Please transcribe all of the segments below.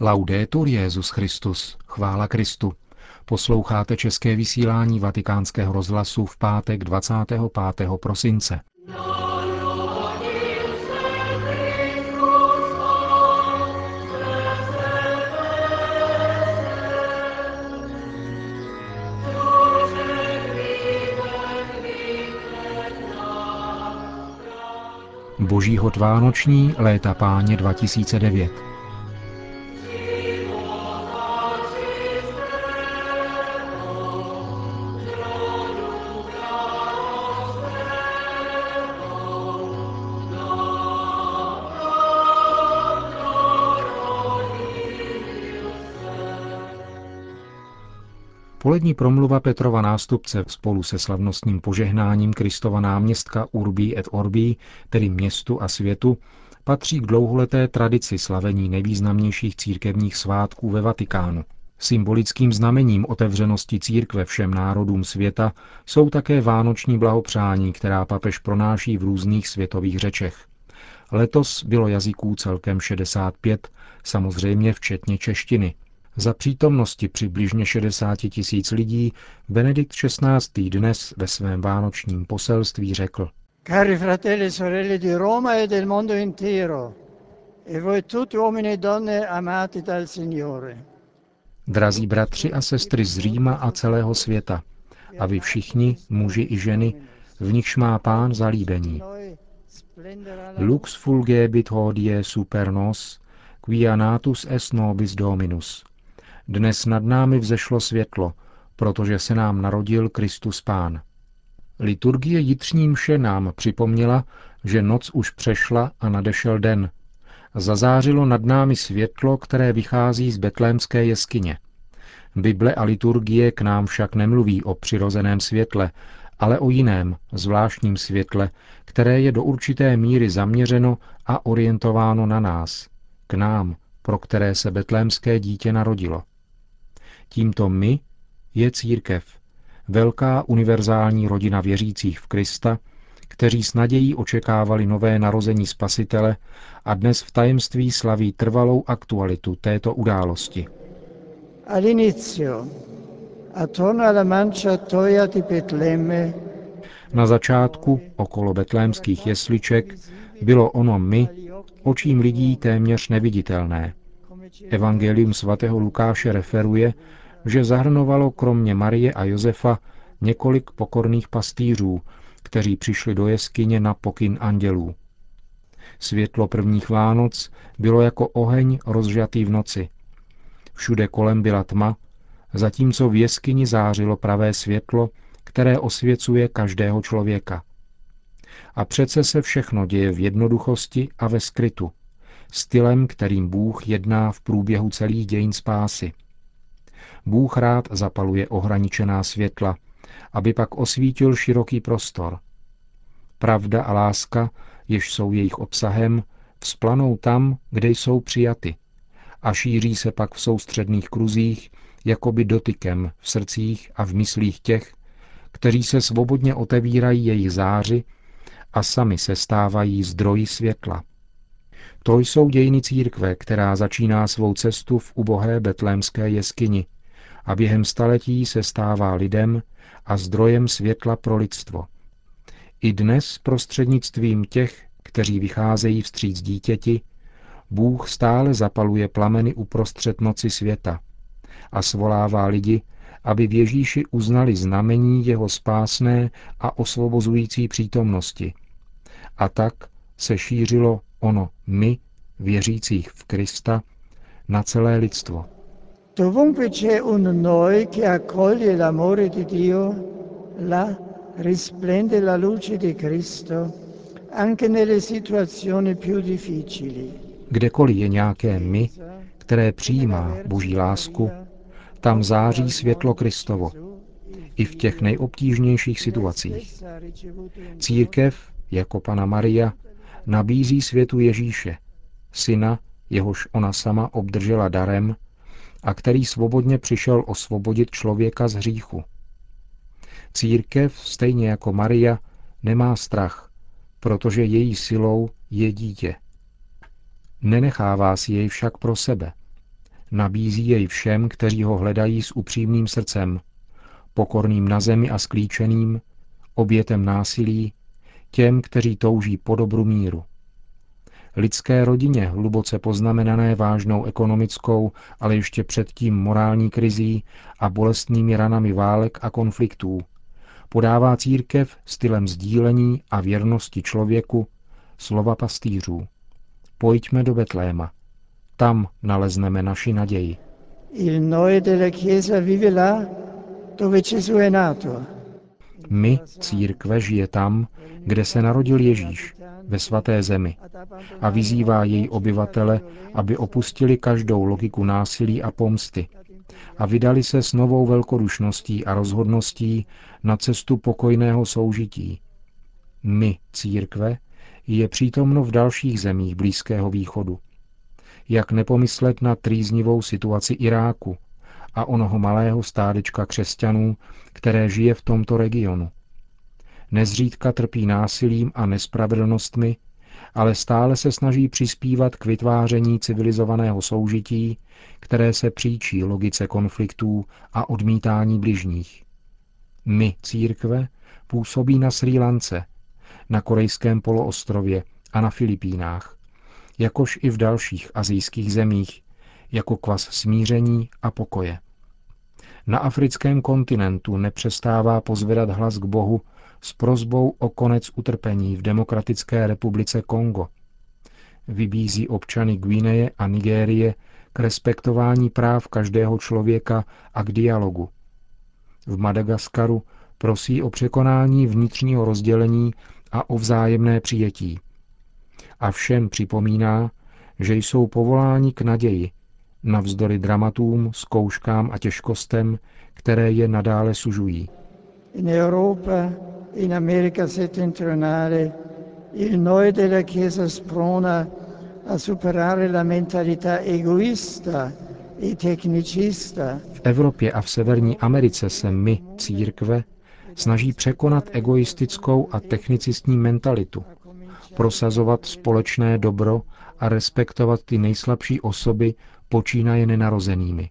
Laudetur Jezus Christus, chvála Kristu. Posloucháte české vysílání Vatikánského rozhlasu v pátek 25. prosince. Boží hod Vánoční léta páně 2009. Polední promluva Petrova nástupce spolu se slavnostním požehnáním Kristova náměstka Urbi et Orbi, tedy městu a světu, patří k dlouholeté tradici slavení nejvýznamnějších církevních svátků ve Vatikánu. Symbolickým znamením otevřenosti církve všem národům světa jsou také vánoční blahopřání, která papež pronáší v různých světových řečech. Letos bylo jazyků celkem 65, samozřejmě včetně češtiny, za přítomnosti přibližně 60 tisíc lidí Benedikt XVI. dnes ve svém vánočním poselství řekl Cari fratelli e sorelle di Roma e del mondo intero, e voi tutti uomini e donne amati dal Signore. Drazí bratři a sestry z Říma a celého světa, a vy všichni, muži i ženy, v nichž má pán zalíbení. Lux fulgebit hodie super nos, quia natus es nobis dominus – dnes nad námi vzešlo světlo, protože se nám narodil Kristus Pán. Liturgie jitřní mše nám připomněla, že noc už přešla a nadešel den. Zazářilo nad námi světlo, které vychází z betlémské jeskyně. Bible a liturgie k nám však nemluví o přirozeném světle, ale o jiném, zvláštním světle, které je do určité míry zaměřeno a orientováno na nás, k nám, pro které se betlémské dítě narodilo. Tímto my je církev, velká univerzální rodina věřících v Krista, kteří s nadějí očekávali nové narození Spasitele a dnes v tajemství slaví trvalou aktualitu této události. Na začátku, okolo betlémských jesliček, bylo ono my, očím lidí téměř neviditelné. Evangelium svatého Lukáše referuje, že zahrnovalo kromě Marie a Josefa několik pokorných pastýřů, kteří přišli do jeskyně na pokyn andělů. Světlo prvních Vánoc bylo jako oheň rozžatý v noci. Všude kolem byla tma, zatímco v jeskyni zářilo pravé světlo, které osvěcuje každého člověka. A přece se všechno děje v jednoduchosti a ve skrytu, stylem, kterým Bůh jedná v průběhu celých dějin spásy – Bůh rád zapaluje ohraničená světla, aby pak osvítil široký prostor. Pravda a láska, jež jsou jejich obsahem, vzplanou tam, kde jsou přijaty a šíří se pak v soustředných kruzích, jakoby dotykem v srdcích a v myslích těch, kteří se svobodně otevírají jejich záři a sami se stávají zdroji světla. To jsou dějiny církve, která začíná svou cestu v ubohé betlémské jeskyni, a během staletí se stává lidem a zdrojem světla pro lidstvo. I dnes prostřednictvím těch, kteří vycházejí vstříc dítěti, Bůh stále zapaluje plameny uprostřed noci světa a svolává lidi, aby v Ježíši uznali znamení jeho spásné a osvobozující přítomnosti. A tak se šířilo ono my, věřících v Krista, na celé lidstvo. Dovunque c'è un noi che accoglie l'amore di Dio, là risplende la luce di Cristo, anche nelle situazioni più difficili. Kdekoliv je nějaké my, které přijímá Boží lásku, tam září světlo Kristovo, i v těch nejobtížnějších situacích. Církev, jako Pana Maria, nabízí světu Ježíše, syna, jehož ona sama obdržela darem a který svobodně přišel osvobodit člověka z hříchu. Církev, stejně jako Maria, nemá strach, protože její silou je dítě. Nenechává si jej však pro sebe. Nabízí jej všem, kteří ho hledají s upřímným srdcem, pokorným na zemi a sklíčeným, obětem násilí, těm, kteří touží po dobru míru. Lidské rodině, hluboce poznamenané vážnou ekonomickou, ale ještě předtím morální krizí a bolestnými ranami válek a konfliktů, podává církev stylem sdílení a věrnosti člověku slova pastýřů. Pojďme do Betléma. Tam nalezneme naši naději. Il noi della Chiesa vive là dove Gesù è nato. My, církve, žije tam, kde se narodil Ježíš, ve svaté zemi, a vyzývá její obyvatele, aby opustili každou logiku násilí a pomsty a vydali se s novou velkodušností a rozhodností na cestu pokojného soužití. My, církve, je přítomno v dalších zemích Blízkého východu. Jak nepomyslet na trýznivou situaci Iráku a onoho malého stádečka křesťanů, které žije v tomto regionu. Nezřídka trpí násilím a nespravedlnostmi, ale stále se snaží přispívat k vytváření civilizovaného soužití, které se příčí logice konfliktů a odmítání bližních. My, církve, působí na Sri Lance, na korejském poloostrově a na Filipínách, jakož i v dalších azijských zemích, jako kvas smíření a pokoje. Na africkém kontinentu nepřestává pozvedat hlas k Bohu s prozbou o konec utrpení v Demokratické republice Kongo. Vybízí občany Guineje a Nigérie k respektování práv každého člověka a k dialogu. V Madagaskaru prosí o překonání vnitřního rozdělení a o vzájemné přijetí. A všem připomíná, že jsou povoláni k naději, navzdory dramatům, zkouškám a těžkostem, které je nadále sužují. In Europa, in America settentrionale, il noi della Chiesa sprona a superare la mentalità egoista e tecnicista. V Evropě a v Severní Americe se my, církve, snaží překonat egoistickou a technicistní mentalitu, prosazovat společné dobro a respektovat ty nejslabší osoby počínaje nenarozenými.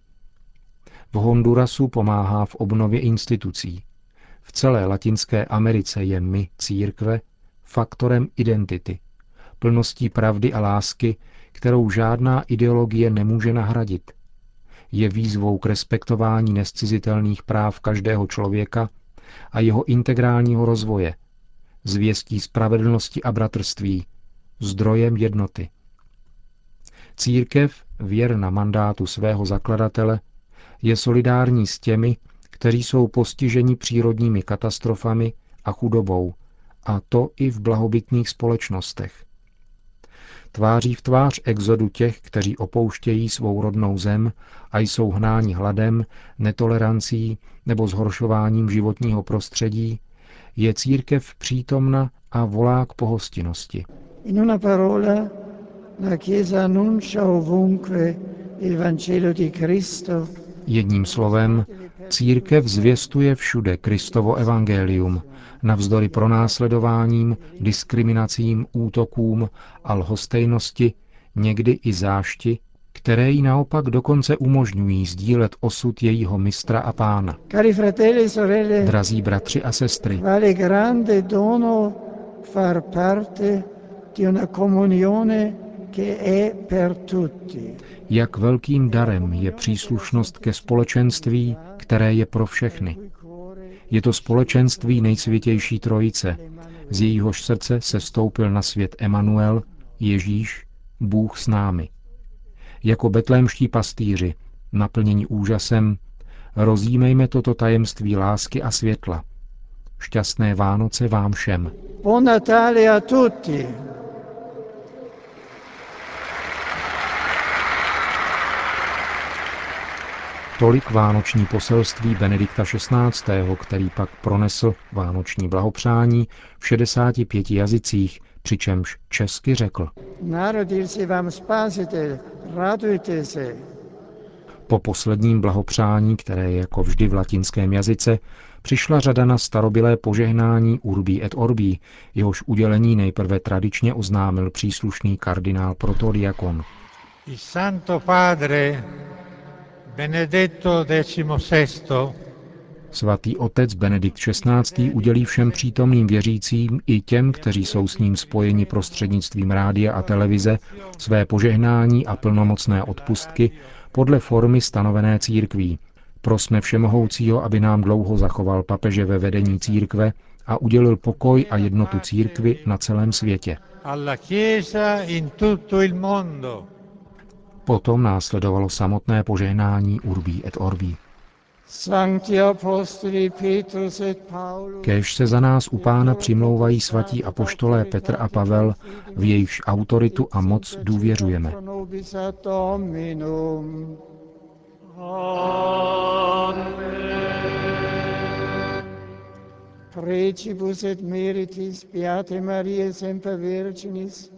V Hondurasu pomáhá v obnově institucí. V celé Latinské Americe je my, církve, faktorem identity, plností pravdy a lásky, kterou žádná ideologie nemůže nahradit. Je výzvou k respektování nescizitelných práv každého člověka a jeho integrálního rozvoje, zvěstí spravedlnosti a bratrství, zdrojem jednoty. Církev, věrna mandátu svého zakladatele, je solidární s těmi, kteří jsou postiženi přírodními katastrofami a chudobou, a to i v blahobytných společnostech. Tváří v tvář exodu těch, kteří opouštějí svou rodnou zem a jsou hnáni hladem, netolerancí nebo zhoršováním životního prostředí, je církev přítomna a volá k pohostinnosti. La Chiesa annuncia ovunque il Vangelo di Cristo. Jedním slovem, církev zvěstuje všude Kristovo evangelium, navzdory pronásledováním, diskriminacím, útokům a lhostejnosti, někdy i zášti, které jí naopak dokonce umožňují sdílet osud jejího mistra a pána. Cari fratelli e sorelle, Drazí bratři a sestry, vale grande dono far parte di una comunione jak velkým darem je příslušnost ke společenství, které je pro všechny. Je to společenství nejsvětější trojice, z jejíhož srdce se stoupil na svět Emanuel, Ježíš, Bůh s námi. Jako betlémští pastýři, naplnění úžasem, rozjímejme toto tajemství lásky a světla. Šťastné Vánoce vám všem. Buon Natale a tutti! Tolik vánoční poselství Benedikta XVI., který pak pronesl vánoční blahopřání v 65 jazycích, přičemž česky řekl. Narodil si vám spasitel, radujte se. Po posledním blahopřání, které je jako vždy v latinském jazyce, přišla řada na starobilé požehnání Urbi et Orbi, jehož udělení nejprve tradičně oznámil příslušný kardinál protodiakon. Il Santo Padre Benedetto XVI Svatý otec Benedikt XVI. udělí všem přítomným věřícím i těm, kteří jsou s ním spojeni prostřednictvím rádia a televize, své požehnání a plnomocné odpustky podle formy stanovené církví. Prosme Všemohoucího, aby nám dlouho zachoval papeže ve vedení církve a udělil pokoj a jednotu církvy na celém světě. Potom následovalo samotné požehnání Urbí et Orbí. Kéž se za nás u pána přimlouvají svatí apoštolé Petr a Pavel, v jejichž autoritu a moc důvěřujeme. Precibus et meritis Beate Maria Semper Virginis,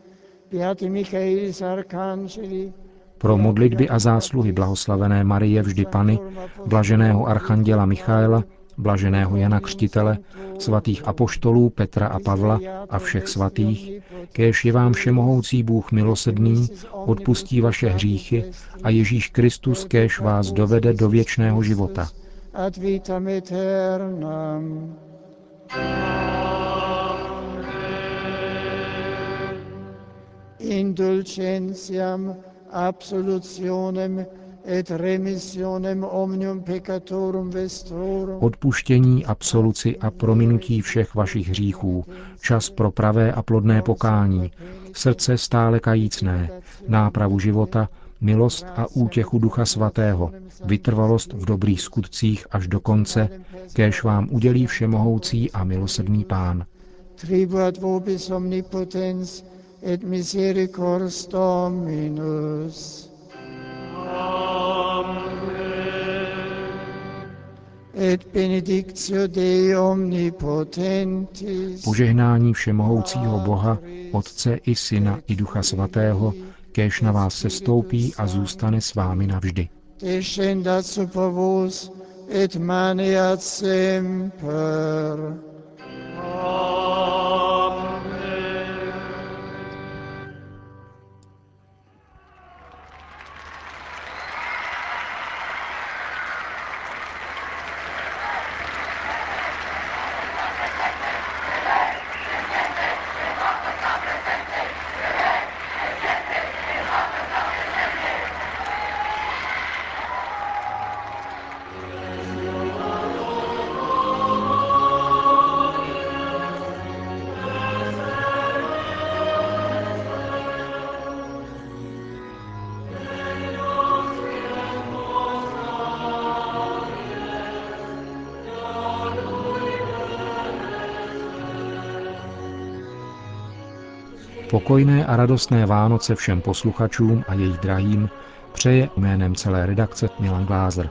Beate Michaelis Arcangeli, pro modlitby a zásluhy blahoslavené Marie vždy Pany, blaženého archanděla Michaela, blaženého Jana Křtitele, svatých apoštolů Petra a Pavla a všech svatých, kéž je vám všemohoucí Bůh milosedný, odpustí vaše hříchy a Ježíš Kristus kéž vás dovede do věčného života. Indulgentiam absolutionem et remissionem omnium peccatorum vestrorum. Odpuštění, absoluci a prominutí všech vašich hříchů, čas pro pravé a plodné pokání, srdce stále kajícné, nápravu života, milost a útěchu Ducha Svatého, vytrvalost v dobrých skutcích až do konce, kéž vám udělí všemohoucí a milosrdný Pán. Tribuat vobis omnipotens et misericors Dominus. Et benedictio Dei omnipotentis. Požehnání všemohoucího Boha, Otce i Syna i Ducha Svatého, kéž na vás se stoupí a zůstane s vámi navždy. Descendat super vos et maniat semper. Pokojné a radostné Vánoce všem posluchačům a jejich drahým přeje jménem celé redakce Milan Glázer.